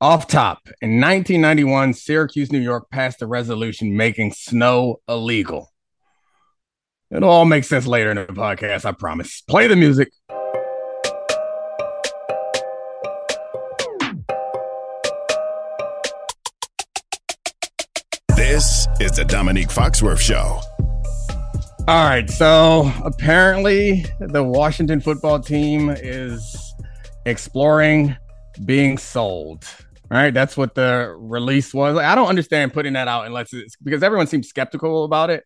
Off top, in 1991, Syracuse, New York passed a resolution making snow illegal. It'll all make sense later in the podcast, I promise. Play the music. This is the Domonique Foxworth Show. All right, so apparently the Washington football team is exploring being sold. Right, that's what the release was. Like, I don't understand putting that out unless it's because everyone seems skeptical about it.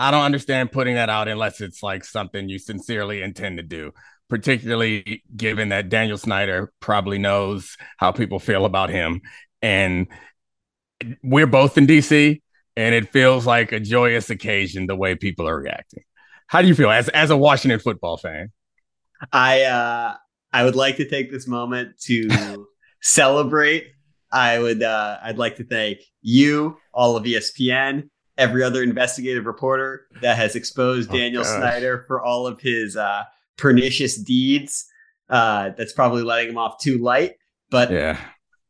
I don't understand putting that out unless it's like something you sincerely intend to do, particularly given that Daniel Snyder probably knows how people feel about him. And we're both in DC, and it feels like a joyous occasion the way people are reacting. How do you feel as, as a Washington football fan? I uh, I would like to take this moment to celebrate. I would uh, I'd like to thank you, all of ESPN, every other investigative reporter that has exposed oh, Daniel gosh. Snyder for all of his uh, pernicious deeds. Uh, that's probably letting him off too light, but yeah,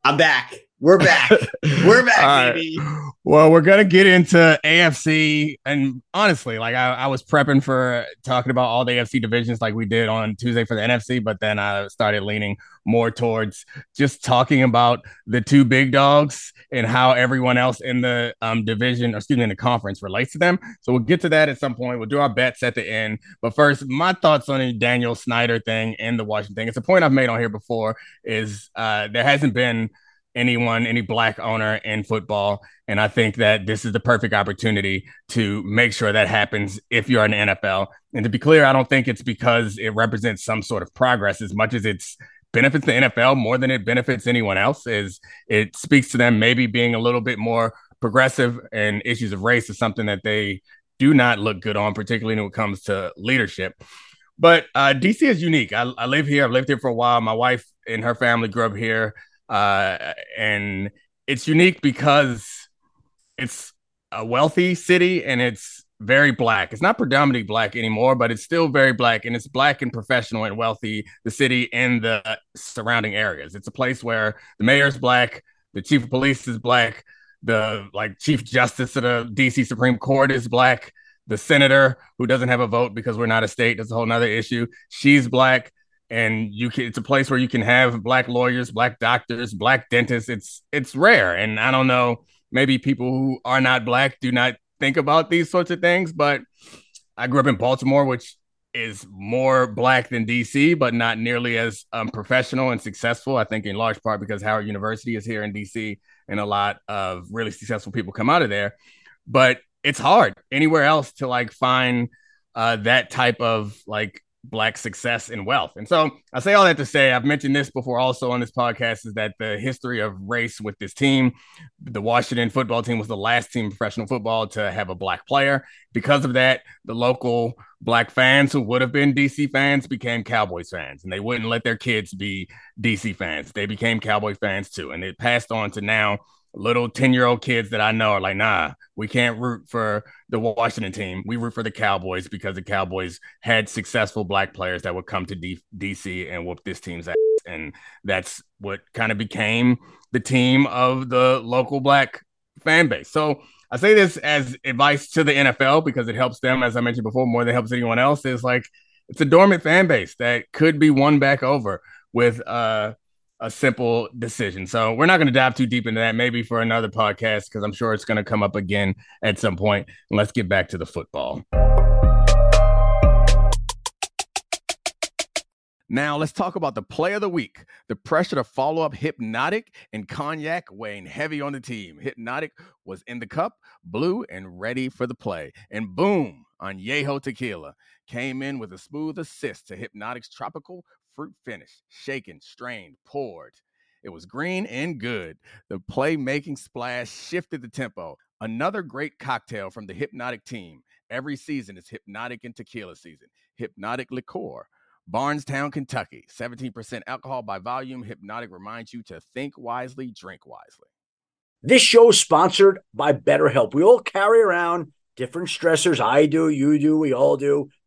I'm back. We're back. We're back, right. baby. Well, we're gonna get into AFC, and honestly, like I, I, was prepping for talking about all the AFC divisions, like we did on Tuesday for the NFC, but then I started leaning more towards just talking about the two big dogs and how everyone else in the um, division, or excuse me, in the conference relates to them. So we'll get to that at some point. We'll do our bets at the end. But first, my thoughts on the Daniel Snyder thing and the Washington thing. It's a point I've made on here before. Is uh, there hasn't been anyone, any black owner in football. And I think that this is the perfect opportunity to make sure that happens if you're an NFL. And to be clear, I don't think it's because it represents some sort of progress as much as it's benefits the NFL more than it benefits anyone else is it speaks to them maybe being a little bit more progressive and issues of race is something that they do not look good on, particularly when it comes to leadership. But uh, DC is unique. I, I live here. I've lived here for a while. My wife and her family grew up here. Uh, and it's unique because it's a wealthy city and it's very black. It's not predominantly black anymore, but it's still very black and it's black and professional and wealthy, the city and the surrounding areas. It's a place where the mayor's black, the chief of police is black, the like chief justice of the DC Supreme Court is black, the senator who doesn't have a vote because we're not a state, that's a whole nother issue. She's black and you can it's a place where you can have black lawyers black doctors black dentists. It's it's rare. And i don't know maybe people who are not black do not think about these sorts of things but i grew up in baltimore which is more black than dc but not nearly as um, professional and successful i think in large part because howard university is here in dc and a lot of really successful people come out of there. But it's hard anywhere else to like find uh, that type of like black success and wealth. And so I say all that to say, I've mentioned this before also on this podcast, is that the history of race with this team, the Washington football team was the last team professional football to have a black player. Because of that, the local black fans who would have been DC fans became Cowboys fans, and they wouldn't let their kids be DC fans. They became Cowboy fans too. And it passed on to now little 10 year old kids that I know are like, nah, we can't root for the Washington team. We root for the Cowboys because the Cowboys had successful black players that would come to D- DC and whoop this team's ass. And that's what kind of became the team of the local black fan base. So I say this as advice to the NFL because it helps them, as I mentioned before, more than helps anyone else. Is like it's a dormant fan base that could be won back over with uh a simple decision. So we're not going to dive too deep into that. Maybe for another podcast because I'm sure it's going to come up again at some point. Let's get back to the football. Now let's talk about the play of the week. The pressure to follow up Hpnotiq and Cognac weighing heavy on the team. Hpnotiq was in the cup, blue, and ready for the play. And boom, Añejo Tequila came in with a smooth assist to Hpnotiq's tropical fruit finish, shaken, strained, poured. It was green and good. The playmaking splash shifted the tempo. Another great cocktail from the Hpnotiq team. Every season is Hpnotiq and Tequila season. Hpnotiq Liqueur. Bardstown, Kentucky. 17% alcohol by volume. Hpnotiq reminds you to think wisely, drink wisely. This show is sponsored by BetterHelp. We all carry around different stressors. I do, you do, we all do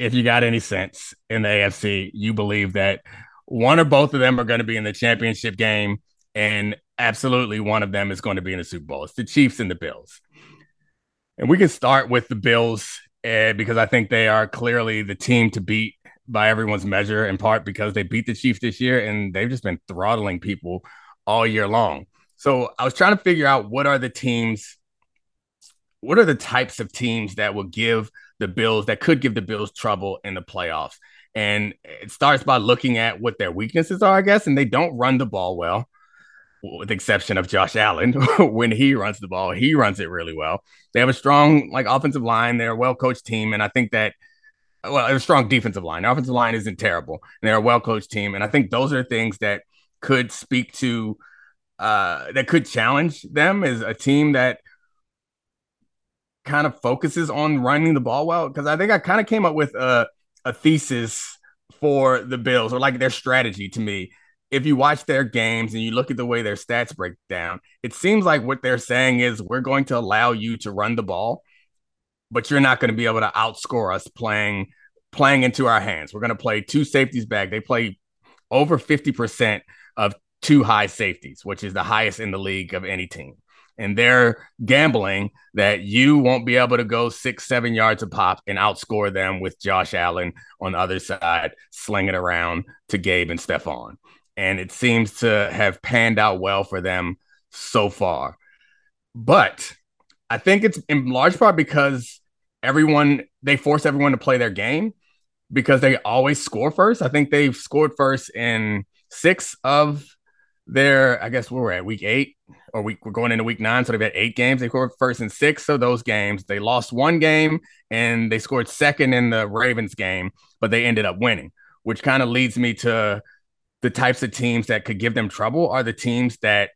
if you got any sense in the AFC, you believe that one or both of them are going to be in the championship game, and absolutely one of them is going to be in the Super Bowl. It's the Chiefs and the Bills. And we can start with the Bills uh, because I think they are clearly the team to beat by everyone's measure, in part because they beat the Chiefs this year and they've just been throttling people all year long. So I was trying to figure out what are the teams, what are the types of teams that will give the Bills, that could give the Bills trouble in the playoffs. And it starts by looking at what their weaknesses are, I guess, and they don't run the ball well with the exception of Josh Allen. when he runs the ball, he runs it really well. They have a strong like offensive line. They're a well coached team, and I think that well, a strong defensive line. Their offensive line isn't terrible, and they're a well coached team. And I think those are things that could speak to uh, that could challenge them as a team that kind of focuses on running the ball well. Because I think I kind of came up with a a thesis for the Bills or like their strategy to me if you watch their games and you look at the way their stats break down, it seems like what they're saying is we're going to allow you to run the ball, but you're not going to be able to outscore us playing playing into our hands. We're going to play two safeties back. They play over 50% of two high safeties, which is the highest in the league of any team. And they're gambling that you won't be able to go six, seven yards a pop and outscore them with Josh Allen on the other side, slinging around to Gabe and Stefon and it seems to have panned out well for them so far. But I think it's in large part because everyone they force everyone to play their game because they always score first. I think they've scored first in six of their, I guess we're at week eight or week we're going into week nine. So they've had eight games. They scored first in six of those games. They lost one game and they scored second in the Ravens game, but they ended up winning, which kind of leads me to the types of teams that could give them trouble are the teams that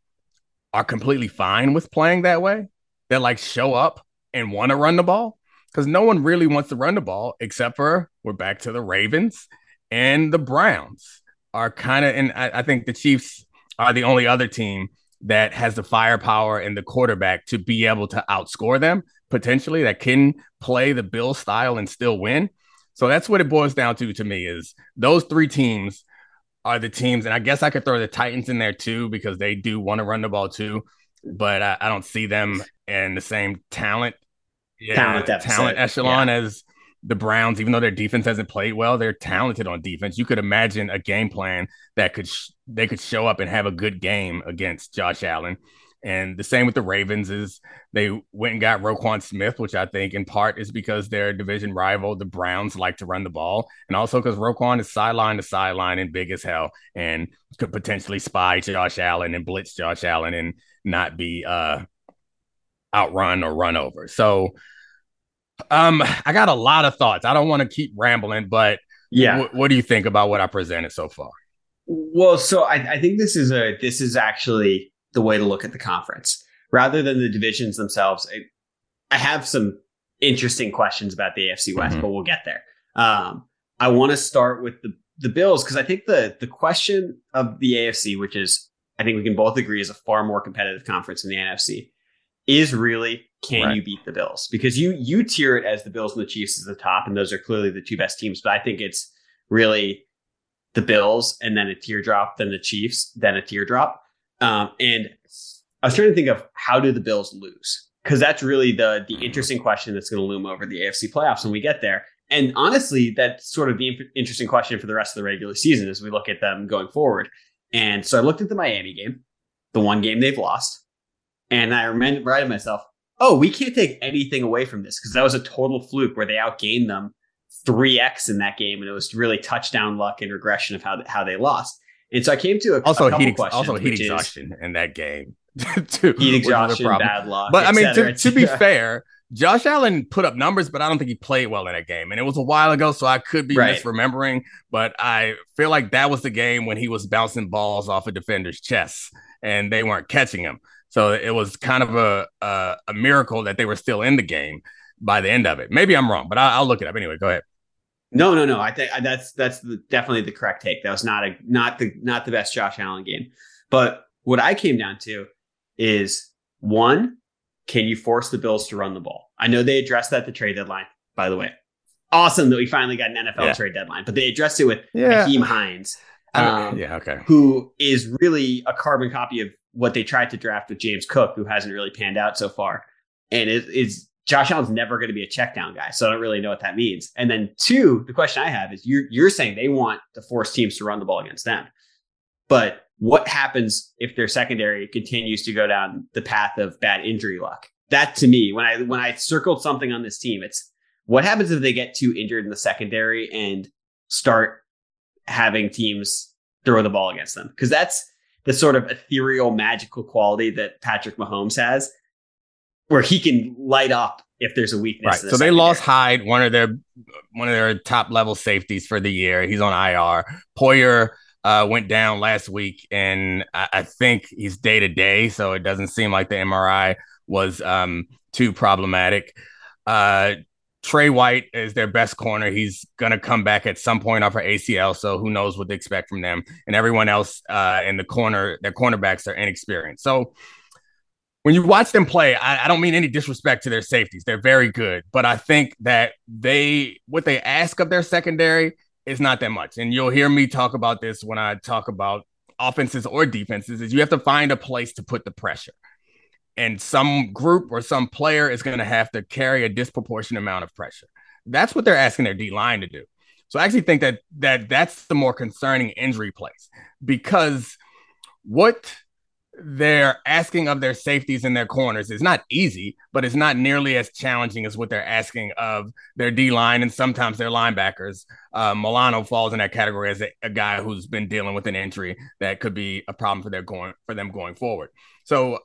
are completely fine with playing that way, that like show up and want to run the ball. Because no one really wants to run the ball except for we're back to the Ravens and the Browns are kind of, and I, I think the Chiefs are the only other team that has the firepower and the quarterback to be able to outscore them potentially that can play the Bill style and still win. So that's what it boils down to to me is those three teams are the teams, and I guess I could throw the Titans in there too because they do want to run the ball too, but I, I don't see them in the same talent yeah, talent, talent echelon yeah. as the Browns. Even though their defense hasn't played well, they're talented on defense. You could imagine a game plan that could sh- they could show up and have a good game against Josh Allen. And the same with the Ravens is they went and got Roquan Smith, which I think in part is because their division rival, the Browns, like to run the ball, and also because Roquan is sideline to sideline and big as hell, and could potentially spy Josh Allen and blitz Josh Allen and not be uh, outrun or run over. So, um, I got a lot of thoughts. I don't want to keep rambling, but yeah, w- what do you think about what I presented so far? Well, so I, I think this is a this is actually the way to look at the conference rather than the divisions themselves. I, I have some interesting questions about the AFC West, mm-hmm. but we'll get there. Um, I want to start with the the Bills because I think the the question of the AFC, which is I think we can both agree is a far more competitive conference than the NFC, is really can right. you beat the Bills? Because you you tier it as the Bills and the Chiefs as the top, and those are clearly the two best teams. But I think it's really the Bills and then a teardrop, then the Chiefs, then a teardrop. Um, and I was trying to think of how do the Bills lose? Because that's really the the interesting question that's going to loom over the AFC playoffs when we get there. And honestly, that's sort of the interesting question for the rest of the regular season as we look at them going forward. And so I looked at the Miami game, the one game they've lost. And I reminded myself, oh, we can't take anything away from this because that was a total fluke where they outgained them 3x in that game. And it was really touchdown luck and regression of how, how they lost. And so I came to a also a heat also heat exhaustion is, in that game too. Heat exhaustion, bad luck. But I mean, to, to be fair, Josh Allen put up numbers, but I don't think he played well in that game. And it was a while ago, so I could be right. misremembering. But I feel like that was the game when he was bouncing balls off a defender's chest and they weren't catching him. So it was kind of a a, a miracle that they were still in the game by the end of it. Maybe I'm wrong, but I, will look it up anyway. Go ahead. No, no, no. I think that's that's the, definitely the correct take. That was not a not the not the best Josh Allen game. But what I came down to is one, can you force the Bills to run the ball? I know they addressed that at the trade deadline, by the way. Awesome that we finally got an NFL yeah. trade deadline, but they addressed it with yeah. Nyheim Hines. Um, yeah, okay. Who is really a carbon copy of what they tried to draft with James Cook, who hasn't really panned out so far. And is Josh Allen's never going to be a check down guy. So I don't really know what that means. And then two, the question I have is you're you're saying they want to force teams to run the ball against them. But what happens if their secondary continues to go down the path of bad injury luck? That to me, when I when I circled something on this team, it's what happens if they get too injured in the secondary and start having teams throw the ball against them? Because that's the sort of ethereal, magical quality that Patrick Mahomes has, where he can light up if there's a weakness. Right. The so they lost Hyde, one of their one of their top level safeties for the year. He's on IR. Poyer uh, went down last week, and I, I think he's day to day, so it doesn't seem like the MRI was um, too problematic. Uh, Tre White is their best corner. He's going to come back at some point off her ACL, so who knows what to expect from them. And everyone else uh, in the corner, their cornerbacks are inexperienced. So when you watch them play, I, I, don't mean any disrespect to their safeties. They're very good, but I think that they what they ask of their secondary is not that much. And you'll hear me talk about this when I talk about offenses or defenses. Is you have to find a place to put the pressure and some group or some player is going to have to carry a disproportionate amount of pressure. That's what they're asking their D line to do. So I actually think that that that's the more concerning injury place because what they're asking of their safeties and their corners is not easy, but it's not nearly as challenging as what they're asking of their D line and sometimes their linebackers. Uh, Milano falls in that category as a, a, guy who's been dealing with an injury that could be a problem for their going for them going forward. So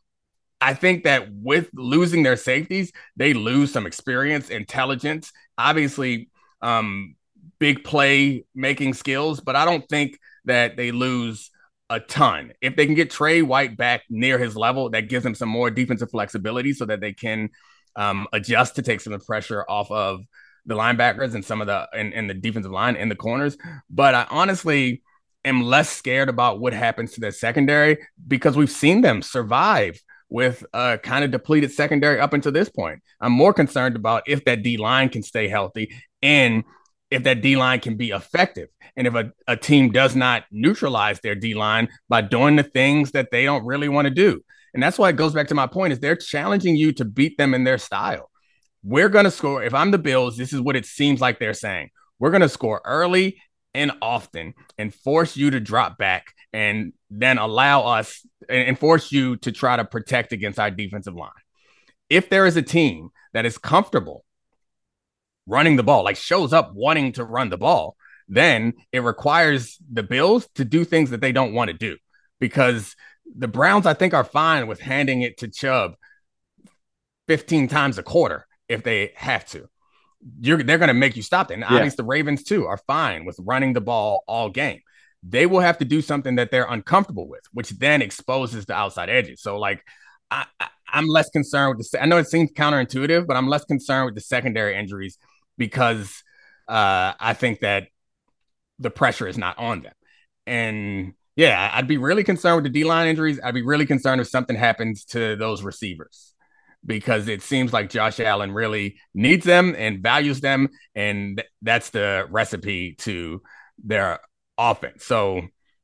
I think that with losing their safeties, they lose some experience, intelligence, obviously, um, big play making skills, but I don't think that they lose a ton. If they can get Tre White back near his level, that gives them some more defensive flexibility so that they can um, adjust to take some of the pressure off of the linebackers and some of the and, and the defensive line in the corners. But I honestly am less scared about what happens to their secondary because we've seen them survive with a kind of depleted secondary up until this point. I'm more concerned about if that D line can stay healthy and if that D line can be effective. And if a, a team does not neutralize their D line by doing the things that they don't really want to do. And that's why it goes back to my point is they're challenging you to beat them in their style. We're going to score. If I'm the Bills, this is what it seems like they're saying. We're going to score early and often and force you to drop back and then allow us and force you to try to protect against our defensive line. If there is a team that is comfortable running the ball, like shows up wanting to run the ball, then it requires the Bills to do things that they don't want to do because the Browns, I think, are fine with handing it to Chubb 15 times a quarter if they have to. You're, they're going to make you stop that. And yeah. obviously, the Ravens, too, are fine with running the ball all game they will have to do something that they're uncomfortable with, which then exposes the outside edges. So, like, I, am less concerned with the. I know it seems counterintuitive, but I'm less concerned with the secondary injuries because uh, I think that the pressure is not on them. And yeah, I'd be really concerned with the D line injuries. I'd be really concerned if something happens to those receivers because it seems like Josh Allen really needs them and values them. And that's the recipe to their offense. So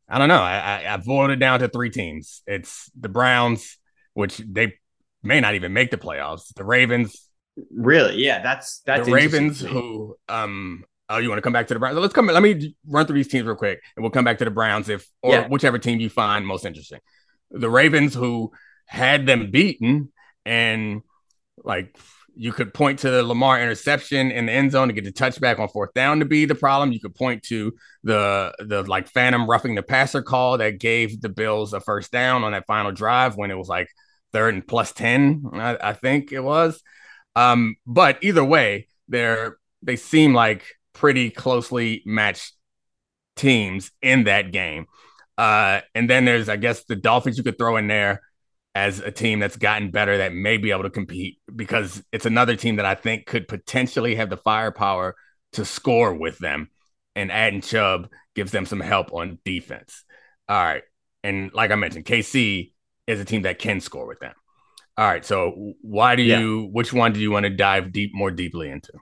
I don't know. I, I, I boiled it down to three teams. It's the Browns, which they may not even make the playoffs. The Ravens. Really? Yeah, that's that's the Ravens who um oh you want to come back to the Browns? Let's come let me run through these teams real quick and we'll come back to the Browns if or yeah. whichever team you find most interesting. The Ravens who had them beaten and like you could point to the Lamar interception in the end zone to get the touchback on fourth down to be the problem. You could point to the the like phantom roughing the passer call that gave the Bills a first down on that final drive when it was like third and plus 10, I, I think it was. Um, but either way, they're they seem like pretty closely matched teams in that game. Uh, and then there's, I guess, the Dolphins you could throw in there as a team that's gotten better that may be able to compete because it's another team that I think could potentially have the firepower to score with them. And adding Chubb gives them some help on defense. All right. And like I mentioned, KC is a team that can score with them. All right. So why do you, yeah. which one do you want to dive deep, more deeply into?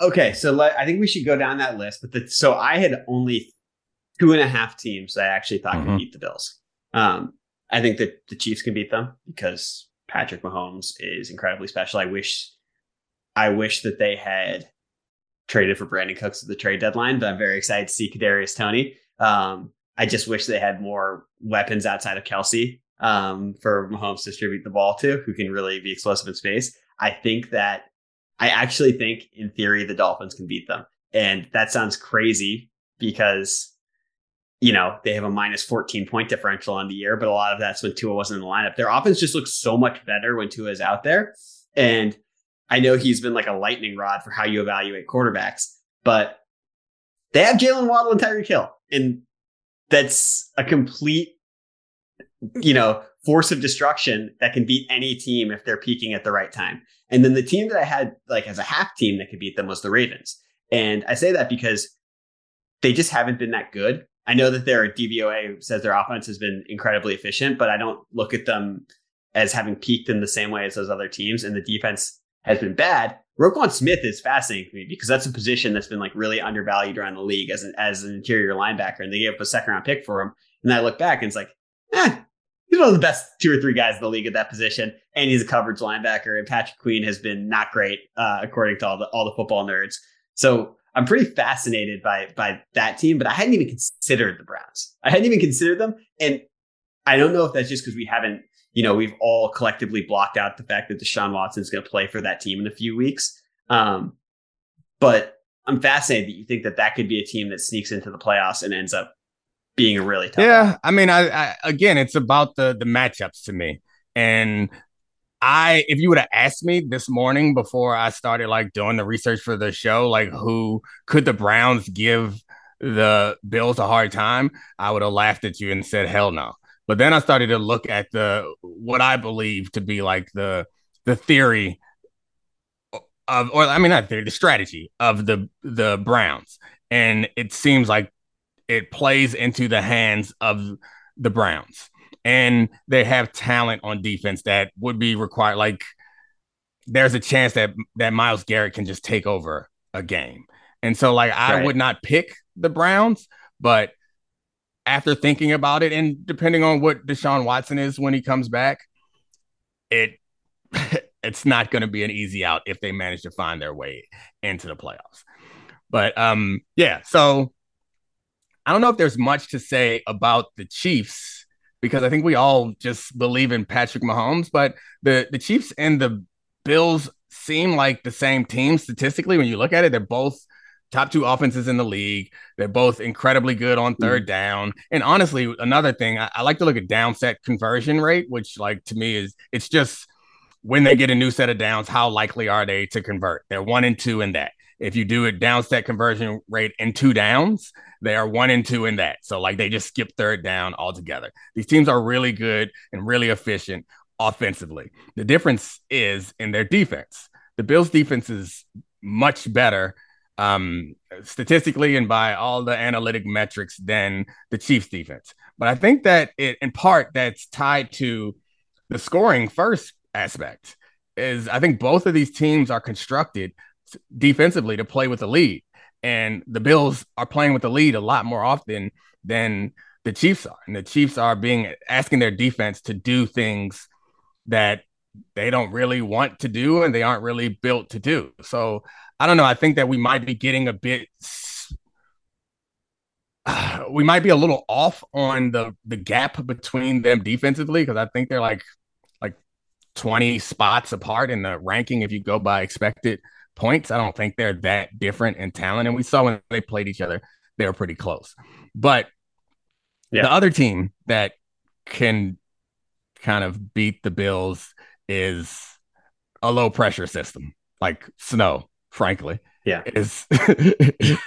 Okay. So let, I think we should go down that list. But the, so I had only two and a half teams that I actually thought mm-hmm. could beat the Bills. Um, I think that the Chiefs can beat them because Patrick Mahomes is incredibly special. I wish, I wish that they had traded for Brandin Cooks at the trade deadline, but I'm very excited to see Kadarius Toney. Um, I just wish they had more weapons outside of Kelce um, for Mahomes to distribute the ball to, who can really be explosive in space. I think that I actually think, in theory, the Dolphins can beat them, and that sounds crazy because you know, they have a minus 14 point differential on the year, but a lot of that's when Tua wasn't in the lineup. Their offense just looks so much better when Tua is out there. And I know he's been like a lightning rod for how you evaluate quarterbacks, but they have Jaylen Waddle and Tyreek Hill. And that's a complete, you know, force of destruction that can beat any team if they're peaking at the right time. And then the team that I had like as a half team that could beat them was the Ravens. And I say that because they just haven't been that good. I know that their DVOA says their offense has been incredibly efficient, but I don't look at them as having peaked in the same way as those other teams. And the defense has been bad. Roquan Smith is fascinating to me because that's a position that's been like really undervalued around the league as an as an interior linebacker, and they gave up a second round pick for him. And I look back and it's like, eh, he's one of the best two or three guys in the league at that position, and he's a coverage linebacker. And Patrick Queen has been not great, uh, according to all the all the football nerds. So I'm pretty fascinated by by that team, but I hadn't even considered the Browns. I hadn't even considered them, and I don't know if that's just because we haven't, you know, we've all collectively blocked out the fact that Deshaun Watson is going to play for that team in a few weeks. Um, but I'm fascinated that you think that that could be a team that sneaks into the playoffs and ends up being a really tough. Yeah, I mean, I, I again, it's about the the matchups to me, and I if you would have asked me this morning before I started like doing the research for the show, like who could the Browns give the Bills a hard time, I would have laughed at you and said hell no. But then I started to look at the what I believe to be like the the theory of or I mean not theory, the strategy of the the Browns. And it seems like it plays into the hands of the Browns and they have talent on defense that would be required. Like there's a chance that that Myles Garrett can just take over a game. And so like I right. would not pick the Browns, but after thinking about it and depending on what Deshaun Watson is when he comes back, it it's not going to be an easy out if they manage to find their way into the playoffs. But um yeah, so I don't know if there's much to say about the Chiefs because I think we all just believe in Patrick Mahomes. But the the Chiefs and the Bills seem like the same team statistically when you look at it. They're both top two offenses in the league. They're both incredibly good on third mm. down. And honestly, another thing I, I like to look at down set conversion rate, which like to me is it's just when they get a new set of downs, how likely are they to convert? They're one and two in that. If you do a down set conversion rate in two downs, they are one and two in that. So like they just skip third down altogether. These teams are really good and really efficient offensively. The difference is in their defense. The Bills defense is much better um, statistically and by all the analytic metrics than the Chiefs defense. But I think that it in part that's tied to the scoring first aspect is I think both of these teams are constructed defensively to play with the lead. And the Bills are playing with the lead a lot more often than the Chiefs are. And the Chiefs are being asking their defense to do things that they don't really want to do and they aren't really built to do. So I don't know. I think that we might be getting a bit we might be a little off on the the gap between them defensively because I think they're like like 20 spots apart in the ranking if you go by expected points. I don't think they're that different in talent. And we saw when they played each other, they were pretty close. But yeah. the other team that can kind of beat the Bills is a low pressure system like snow, frankly yeah. is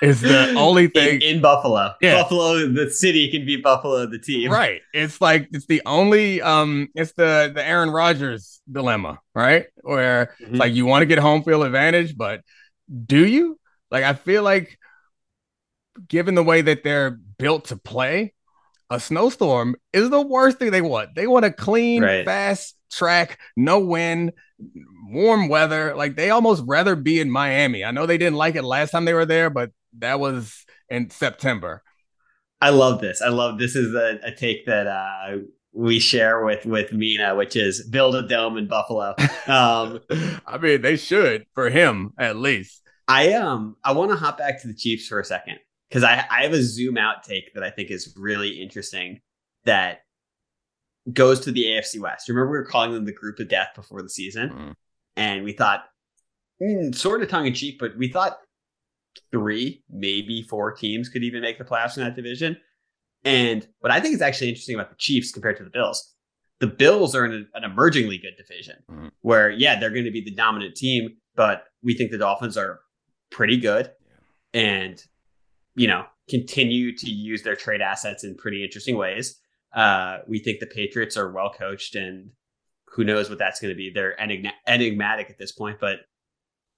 is the only thing in, in, buffalo. Yeah. buffalo the city can be buffalo the team. Right. It's like it's the only um it's the the aaron rodgers dilemma right? Where mm-hmm. it's like you want to get home field advantage but do you? Like i feel like given the way that they're built to play a snowstorm is the worst thing they want they want a clean right. fast track no wind warm weather. Like they almost rather be in Miami. I know they didn't like it last time they were there, but that was in September. I love this. I love this is a, a take that uh, we share with with Mina, which is build a dome in Buffalo. Um, I mean, they should for him at least. I um I want to hop back to the Chiefs for a second because I I have a zoom out take that I think is really interesting that goes to the AFC West. Remember, we were calling them the group of death before the season, mm. and we thought, mm, sort of tongue in cheek, but we thought three, maybe four teams could even make the playoffs in that division. And what I think is actually interesting about the Chiefs compared to the Bills, the Bills are in a, an emergingly good division mm. where, yeah, they're going to be the dominant team, but we think the Dolphins are pretty good and, you know, continue to use their trade assets in pretty interesting ways. Uh, we think the Patriots are well coached, and who knows what that's going to be. They're enigma- enigmatic at this point, but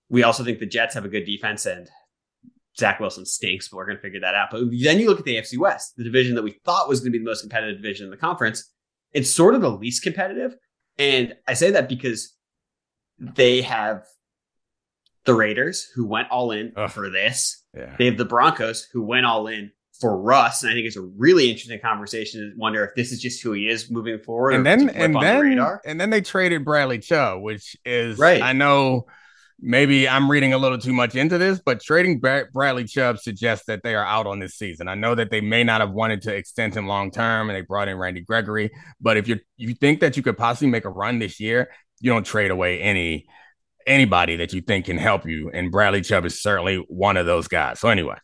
we also think the Jets have a good defense, and Zach Wilson stinks, but we're going to figure that out. But then you look at the AFC West, the division that we thought was going to be the most competitive division in the conference. It's sort of the least competitive. And I say that because they have the Raiders who went all in Ugh. for this. Yeah. They have the Broncos who went all in for Russ, and I think it's a really interesting conversation to wonder if this is just who he is moving forward. And then and then the and then they traded Bradley Chubb, which is right. I know maybe I'm reading a little too much into this, but trading Bradley Chubb suggests that they are out on this season. I know that they may not have wanted to extend him long term, and they brought in Randy Gregory. But if you you think that you could possibly make a run this year, you don't trade away any anybody that you think can help you, and Bradley Chubb is certainly one of those guys. So anyway.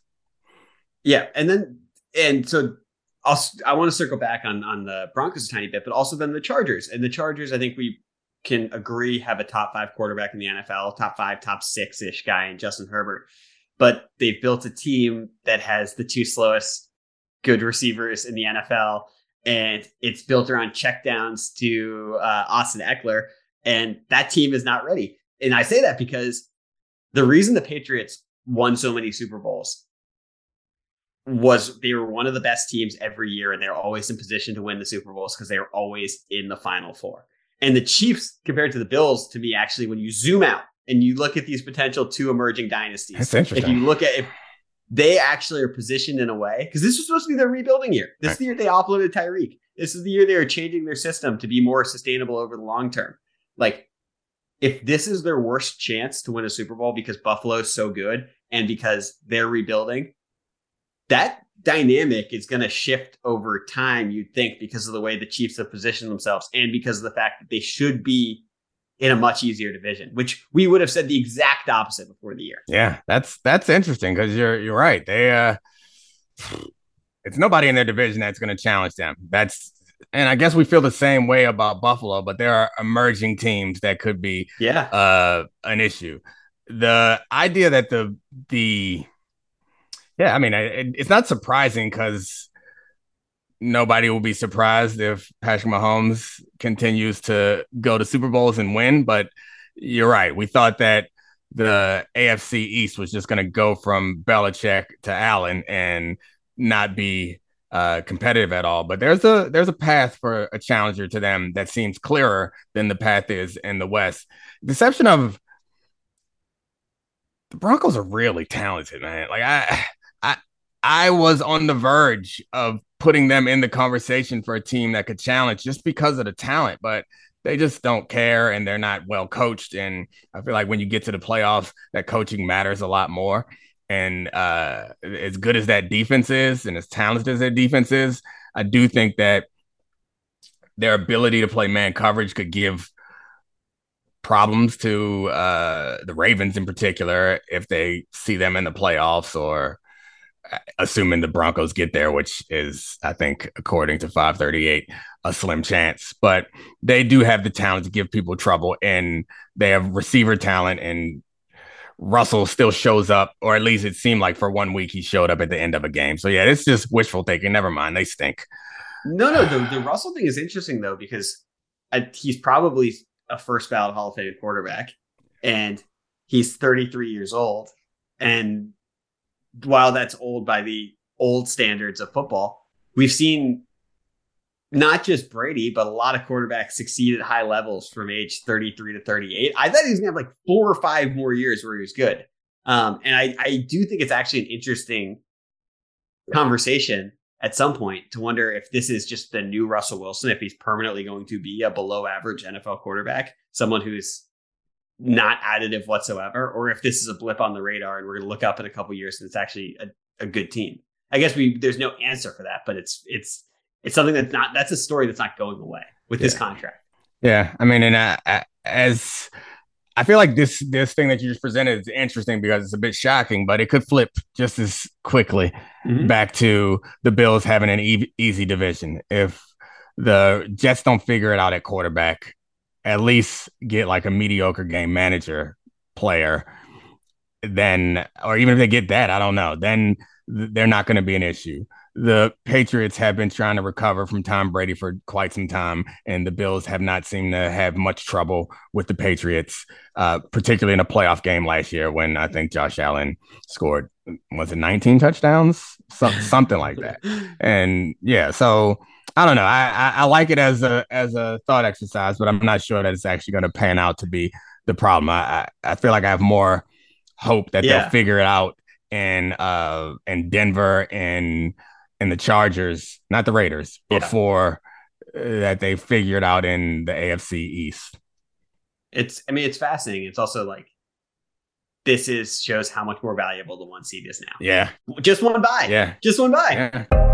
Yeah, and then and so I'll I want to circle back on on the Broncos a tiny bit, but also then the Chargers. And the Chargers, I think we can agree have a top five quarterback in the NFL, top five, top six ish guy in Justin Herbert. But they've built a team that has the two slowest good receivers in the NFL, and it's built around checkdowns to uh, Austin Ekeler, and that team is not ready. And I say that because the reason the Patriots won so many Super Bowls was they were one of the best teams every year and they're always in position to win the Super Bowls because they're always in the final four. And the Chiefs, compared to the Bills, to me, actually, when you zoom out and you look at these potential two emerging dynasties, That's interesting. if you look at if they actually are positioned in a way, because this was supposed to be their rebuilding year. This right. is the year they offloaded Tyreek. This is the year they are changing their system to be more sustainable over the long term. Like, if this is their worst chance to win a Super Bowl because Buffalo is so good and because they're rebuilding, that dynamic is going to shift over time, you'd think, because of the way the Chiefs have positioned themselves and because of the fact that they should be in a much easier division, which we would have said the exact opposite before the year. Yeah, that's that's interesting because you're you're right. They uh it's nobody in their division that's going to challenge them. That's and I guess we feel the same way about Buffalo, but there are emerging teams that could be yeah uh an issue. The idea that the the yeah, I mean, it, it's not surprising because nobody will be surprised if Patrick Mahomes continues to go to Super Bowls and win. But you're right. We thought that the AFC East was just going to go from Belichick to Allen and not be uh, competitive at all. But there's a there's a path for a challenger to them that seems clearer than the path is in the West. Deception of the Broncos are really talented, man. Like I I was on the verge of putting them in the conversation for a team that could challenge just because of the talent, but they just don't care and they're not well coached. And I feel like when you get to the playoffs, that coaching matters a lot more. And uh, as good as that defense is and as talented as their defense is, I do think that their ability to play man coverage could give problems to uh, the Ravens in particular if they see them in the playoffs or uh, assuming the Broncos get there, which is, I think, according to 538, a slim chance. But they do have the talent to give people trouble, and they have receiver talent. And Russell still shows up, or at least it seemed like for one week he showed up at the end of a game. So yeah, it's just wishful thinking. Never mind, they stink. No, no, the, the Russell thing is interesting though because I, he's probably a first ballot Hall of Fame quarterback, and he's 33 years old. And while that's old by the old standards of football, we've seen not just Brady, but a lot of quarterbacks succeed at high levels from age 33 to 38. I thought he was going to have like four or five more years where he was good. Um, and I, I do think it's actually an interesting conversation at some point to wonder if this is just the new Russell Wilson, if he's permanently going to be a below average NFL quarterback, someone who's not additive whatsoever, or if this is a blip on the radar and we're going to look up in a couple years and it's actually a, a good team. I guess we there's no answer for that, but it's it's it's something that's not that's a story that's not going away with yeah. this contract. Yeah, I mean, and uh, as I feel like this this thing that you just presented is interesting because it's a bit shocking, but it could flip just as quickly mm-hmm. back to the Bills having an e- easy division if the Jets don't figure it out at quarterback. At least get like a mediocre game manager player, then, or even if they get that, I don't know. Then they're not going to be an issue the Patriots have been trying to recover from Tom Brady for quite some time, and the Bills have not seemed to have much trouble with the Patriots, uh, particularly in a playoff game last year when I think Josh Allen scored was it 19 touchdowns, so, something like that. And yeah, so I don't know. I, I, I like it as a as a thought exercise, but I'm not sure that it's actually going to pan out to be the problem. I, I, I feel like I have more hope that yeah. they'll figure it out in uh in Denver and and the Chargers, not the Raiders, before yeah. Uh, that they figured out in the AFC East. It's, I mean, it's fascinating. It's also like this is shows how much more valuable the one seed is now. Yeah, just one buy. Yeah, just one buy. Yeah.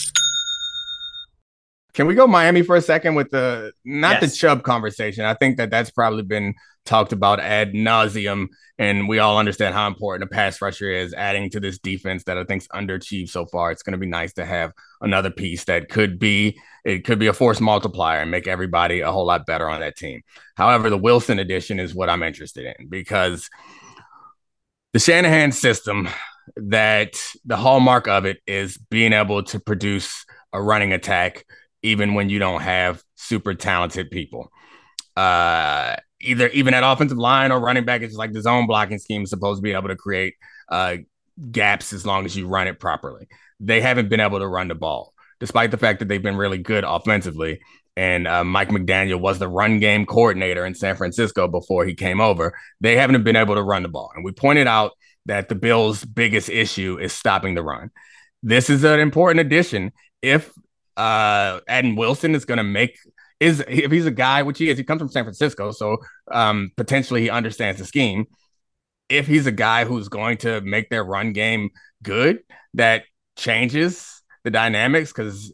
Can we go Miami for a second with the not yes. the Chubb conversation? I think that that's probably been talked about ad nauseum, and we all understand how important a pass rusher is. Adding to this defense that I think's underachieved so far, it's going to be nice to have another piece that could be it could be a force multiplier and make everybody a whole lot better on that team. However, the Wilson addition is what I'm interested in because the Shanahan system that the hallmark of it is being able to produce a running attack even when you don't have super talented people. Uh, either even at offensive line or running back, it's like the zone blocking scheme is supposed to be able to create uh, gaps as long as you run it properly. They haven't been able to run the ball, despite the fact that they've been really good offensively. And uh, Mike McDaniel was the run game coordinator in San Francisco before he came over. They haven't been able to run the ball. And we pointed out that the Bills' biggest issue is stopping the run. This is an important addition. If uh, Adam Wilson is going to make is if he's a guy, which he is, he comes from San Francisco, so um, potentially he understands the scheme. If he's a guy who's going to make their run game good, that changes the dynamics because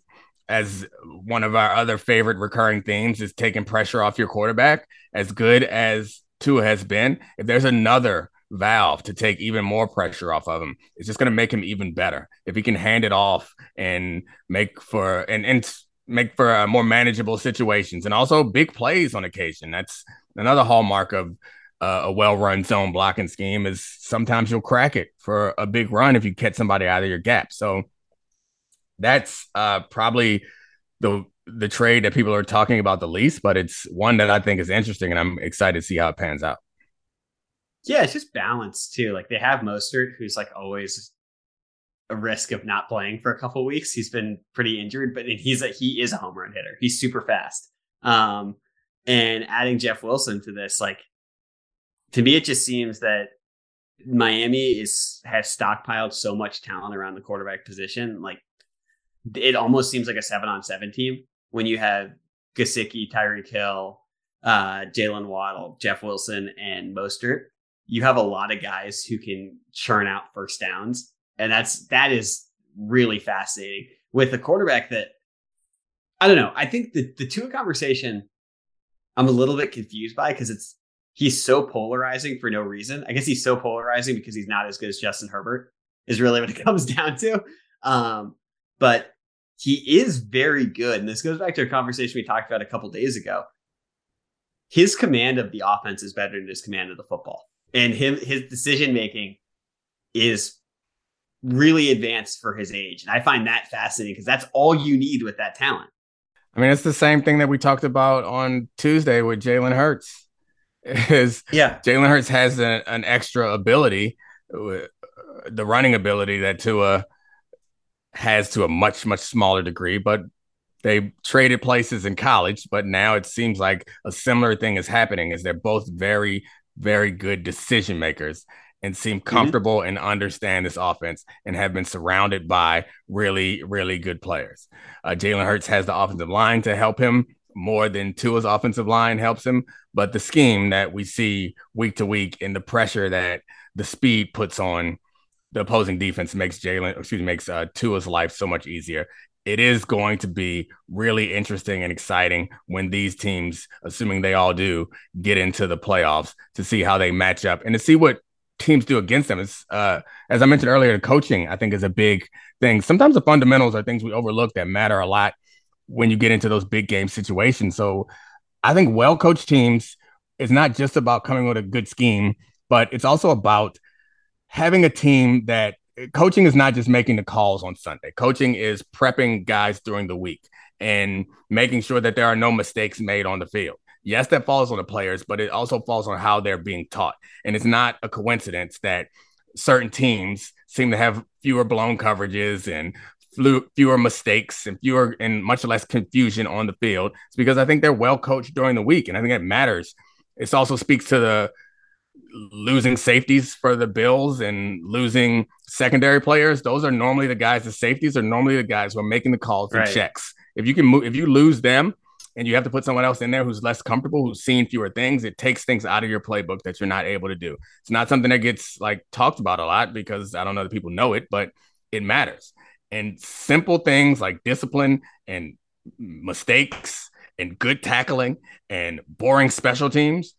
as one of our other favorite recurring themes is taking pressure off your quarterback. As good as Tua has been, if there's another valve to take even more pressure off of him, it's just going to make him even better. If he can hand it off and make for and and make for uh, more manageable situations and also big plays on occasion. That's another hallmark of uh, a well-run zone blocking scheme is sometimes you'll crack it for a big run if you catch somebody out of your gap. So that's uh, probably the the trade that people are talking about the least, but it's one that I think is interesting, and I'm excited to see how it pans out. Yeah, it's just balance too. Like they have Mostert, who's like always a risk of not playing for a couple weeks. He's been pretty injured, but he's a he is a home run hitter. He's super fast. Um, and adding Jeff Wilson to this, like to me, it just seems that Miami is has stockpiled so much talent around the quarterback position. Like it almost seems like a seven on seven team when you have Gesicki, Tyreek Hill, uh, Jaylen Waddle, Jeff Wilson, and Mostert. You have a lot of guys who can churn out first downs, and that's that is really fascinating with a quarterback that I don't know. I think the the Tua conversation I'm a little bit confused by because it's he's so polarizing for no reason. I guess he's so polarizing because he's not as good as Justin Herbert is really what it comes down to. Um, but he is very good. And this goes back to a conversation we talked about a couple days ago. His command of the offense is better than his command of the football. And him his decision making is really advanced for his age. And I find that fascinating because that's all you need with that talent. I mean, it's the same thing that we talked about on Tuesday with Jalen Hurts. Is yeah, Jalen Hurts has a, an extra ability, uh, the running ability that Tua has to a much much smaller degree, but they traded places in college, but now it seems like a similar thing is happening. Is they're both very very good decision makers and seem mm-hmm. comfortable mm-hmm. and understand this offense and have been surrounded by really really good players. Uh, Jalen Hurts has the offensive line to help him more than Tua's offensive line helps him, but the scheme that we see week to week and the pressure that the speed puts on the opposing defense makes Jalen, excuse me, makes uh, Tua's life so much easier. It is going to be really interesting and exciting when these teams, assuming they all do, get into the playoffs to see how they match up and to see what teams do against them. It's uh, as I mentioned earlier, the coaching I think is a big thing. Sometimes the fundamentals are things we overlook that matter a lot when you get into those big game situations. So I think well coached teams is not just about coming with a good scheme, but it's also about having a team that coaching is not just making the calls on Sunday. Coaching is prepping guys during the week and making sure that there are no mistakes made on the field. Yes, that falls on the players, but it also falls on how they're being taught. And it's not a coincidence that certain teams seem to have fewer blown coverages and fewer mistakes and fewer and much less confusion on the field. It's because I think they're well coached during the week, and I think it matters. It also speaks to the losing safeties for the Bills and losing secondary players, those are normally the guys. The safeties are normally the guys who are making the calls and right. checks. If you can move, if you lose them, and you have to put someone else in there who's less comfortable, who's seen fewer things, it takes things out of your playbook that you're not able to do. It's not something that gets like talked about a lot because I don't know that people know it, but it matters. And simple things like discipline and mistakes and good tackling and boring special teams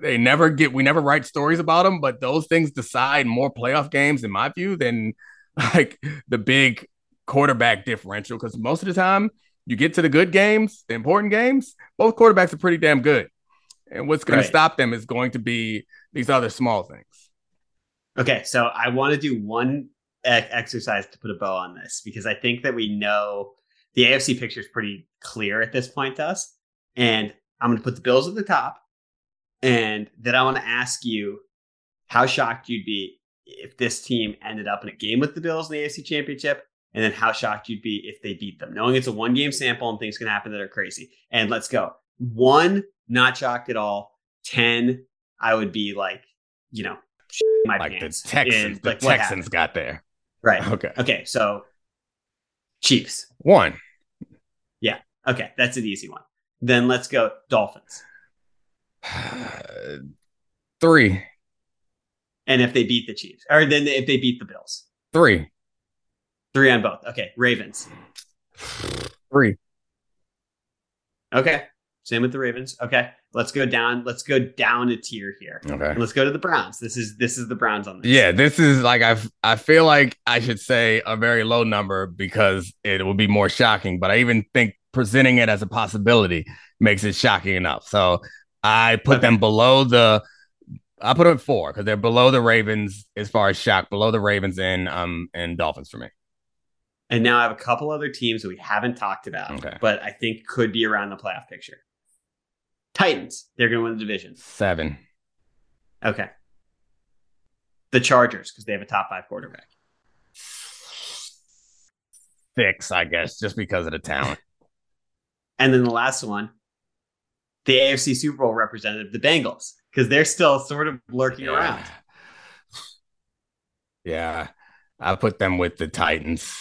they never get we never write stories about them, but those things decide more playoff games in my view than like the big quarterback differential because most of the time you get to the good games, the important games, both quarterbacks are pretty damn good. And what's going right. to stop them is going to be these other small things. Okay, so I want to do one exercise to put a bow on this because I think that we know the AFC picture is pretty clear at this point to us. And I'm going to put the Bills at the top and then I want to ask you how shocked you'd be if this team ended up in a game with the Bills in the AFC Championship, and then how shocked you'd be if they beat them, knowing it's a one game sample and things can happen that are crazy. And let's go. One, not shocked at all. 10, I would be like, you know, my like pants. The Texans, the like Texans got there. Right. Okay. Okay. So Chiefs. One. Yeah. Okay. That's an easy one. Then let's go Dolphins. Three. And if they beat the Chiefs, or then if they beat the Bills, three. Three on both. Okay. Ravens. Three. Okay. Same with the Ravens. Okay. Let's go down. Let's go down a tier here. Okay. And let's go to the Browns. This is this is the Browns on this. Yeah, this is like I I feel like I should say a very low number because it would be more shocking, but I even think presenting it as a possibility makes it shocking enough. So I put them below the I put them at four because they're below the Ravens as far as shock, below the Ravens and um and Dolphins for me. And now I have a couple other teams that we haven't talked about, Okay. but I think could be around the playoff picture. Titans, they're going to win the division. Seven. Okay. The Chargers, because they have a top five quarterback. Six, I guess, just because of the talent. And then the last one, the AFC Super Bowl representative, the Bengals, because they're still sort of lurking around. Yeah. I put them with the Titans.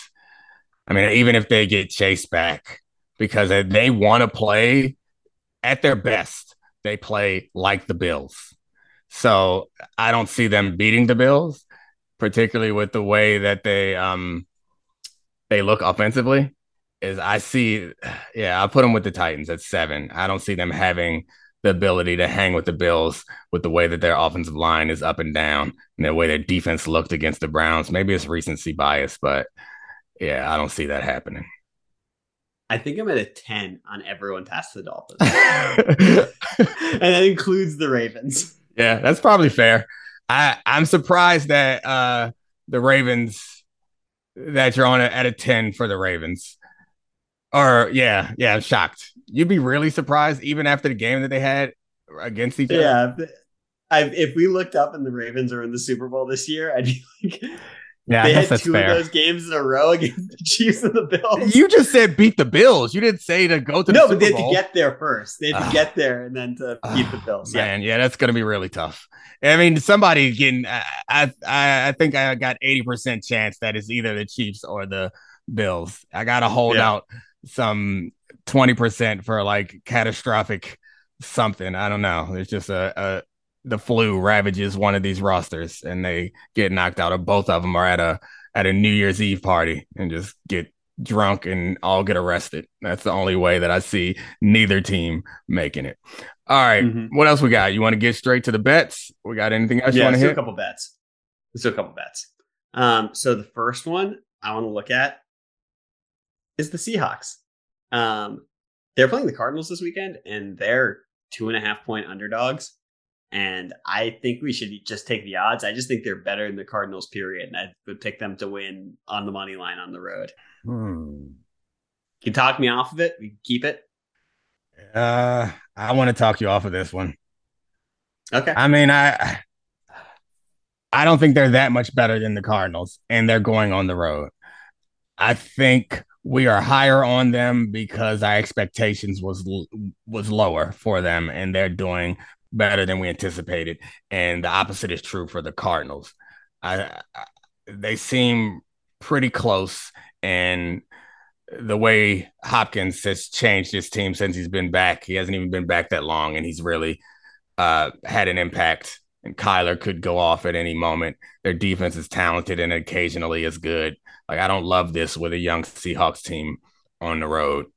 I mean, even if they get chased back, because they- they want to play at their best, they play like the Bills. So I don't see them beating the Bills, particularly with the way that they um they look offensively. Is I see, yeah, I put them with the Titans at seven. I don't see them having the ability to hang with the Bills with the way that their offensive line is up and down and the way their defense looked against the Browns. Maybe it's recency bias, but yeah, I don't see that happening. I think I'm at a 10 on everyone past the Dolphins. and that includes the Ravens. Yeah, that's probably fair. I I'm surprised that uh the Ravens that you're on a, at a 10 for the Ravens. Or yeah, yeah, I'm shocked. You'd be really surprised even after the game that they had against each other. Yeah. if- I, if we looked up and the Ravens are in the Super Bowl this year, I'd be like, Yeah, they had that's two fair. of those games in a row against the Chiefs and the Bills. You just said beat the Bills. You didn't say to go to the no, Super but they had Bowl. to get there first. They had to get there and then to beat the Bills. Yeah. Man, yeah, that's gonna be really tough. I mean, somebody getting. I I I think I got eighty percent chance that it's either the Chiefs or the Bills. I gotta hold Yeah. out some twenty percent for like catastrophic something. I don't know. It's just a, a the flu ravages one of these rosters and they get knocked out, or both of them are at a at a New Year's Eve party and just get drunk and all get arrested. That's the only way that I see neither team making it. All right, Mhm. what else we got? You want to get straight to the bets? We got anything else you Yeah, want to do a couple bets. Let's do a couple bets. Um, so the first one I want to look at is the Seahawks. Um, they're playing the Cardinals this weekend, and they're two and a half point underdogs. And I think we should just take the odds. I just think they're better than the Cardinals, period. And I would pick them to win on the money line on the road. Hmm. You can talk me off of it. We can keep it. Uh, I want to talk you off of this one. Okay. I mean, I I don't think they're that much better than the Cardinals, and they're going on the road. I think we are higher on them because our expectations was was lower for them, and they're doing better than we anticipated. And the opposite is true for the Cardinals. I, I they seem pretty close, and the way Hopkins has changed his team since he's been back, he hasn't even been back that long, and he's really uh, had an impact. And Kyler could go off at any moment. Their defense is talented and occasionally is good. Like I don't love this with a young Seahawks team on the road.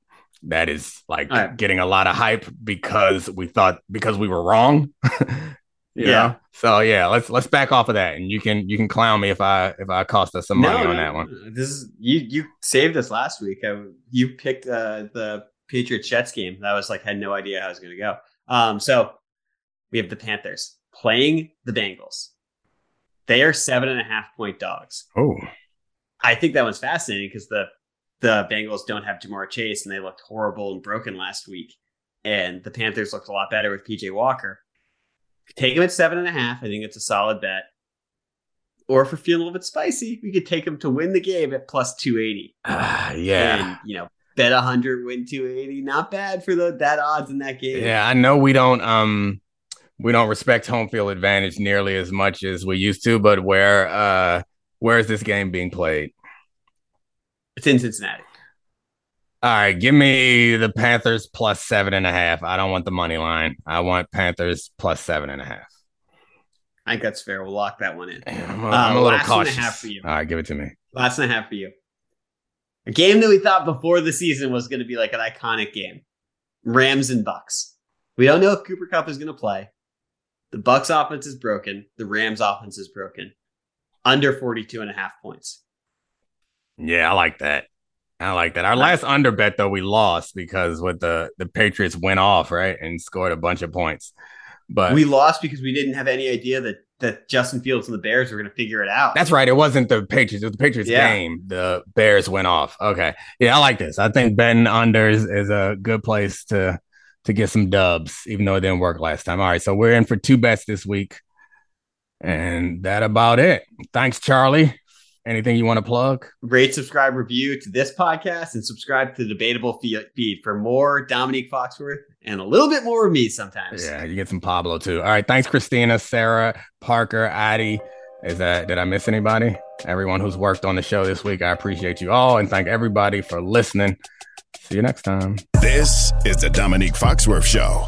That is like right. getting a lot of hype because we thought because we were wrong. Yeah. know? So yeah, let's let's back off of that, and you can you can clown me if I if I cost us some money on that one. This is you. You saved us last week. I, you picked uh, the Patriots Jets game. That was like had no idea how it was going to go. Um, so we have the Panthers playing the Bengals. They are seven and a half point dogs. Oh, I think that one's fascinating because the the Bengals don't have Ja'Marr Chase and they looked horrible and broken last week, and the Panthers looked a lot better with PJ Walker. Take them at seven and a half. I think it's a solid bet. Or if we're feeling a little bit spicy, we could take them to win the game at plus two eighty. Ah, yeah. and you know, bet hundred, win two eighty. Not bad for the that odds in that game. Yeah, I know we don't um we don't respect home field advantage nearly as much as we used to, but where uh where is this game being played? it's in Cincinnati. All right, give me the Panthers plus seven and a half. I don't want the money line. I want Panthers plus seven and a half. I think that's fair. We'll lock that one in. I'm a, Uh, I'm a little last one and a cautious. half for you. All right, give it to me. Last and a half for you. A game that we thought before the season was going to be like an iconic game. Rams and Bucks. We don't know if Cooper Kupp is going to play. The Bucks offense is broken. The Rams offense is broken. Under 42 and a half points. Yeah, I like that. I like that. Our last under bet though we lost because with the the Patriots went off right and scored a bunch of points. But we lost because we didn't have any idea that that Justin Fields and the Bears were going to figure it out. That's right. It wasn't the Patriots. It was the Patriots yeah. game. The Bears went off. Okay. Yeah, I like this. I think Ben unders is a good place to to get some dubs, even though it didn't work last time. All right. So we're in for two bets this week. And that about it. Thanks, Charlie. Anything you want to plug? Rate, subscribe, review to this podcast, and subscribe to the Debatable feed for more Domonique Foxworth and a little bit more of me sometimes. Yeah, you get some Pablo too. All right, thanks, Christina, Sarah, Parker, Addie. Is that did I miss anybody? Everyone who's worked on the show this week, I appreciate you all, and thank everybody for listening. See you next time. This is the Domonique Foxworth Show.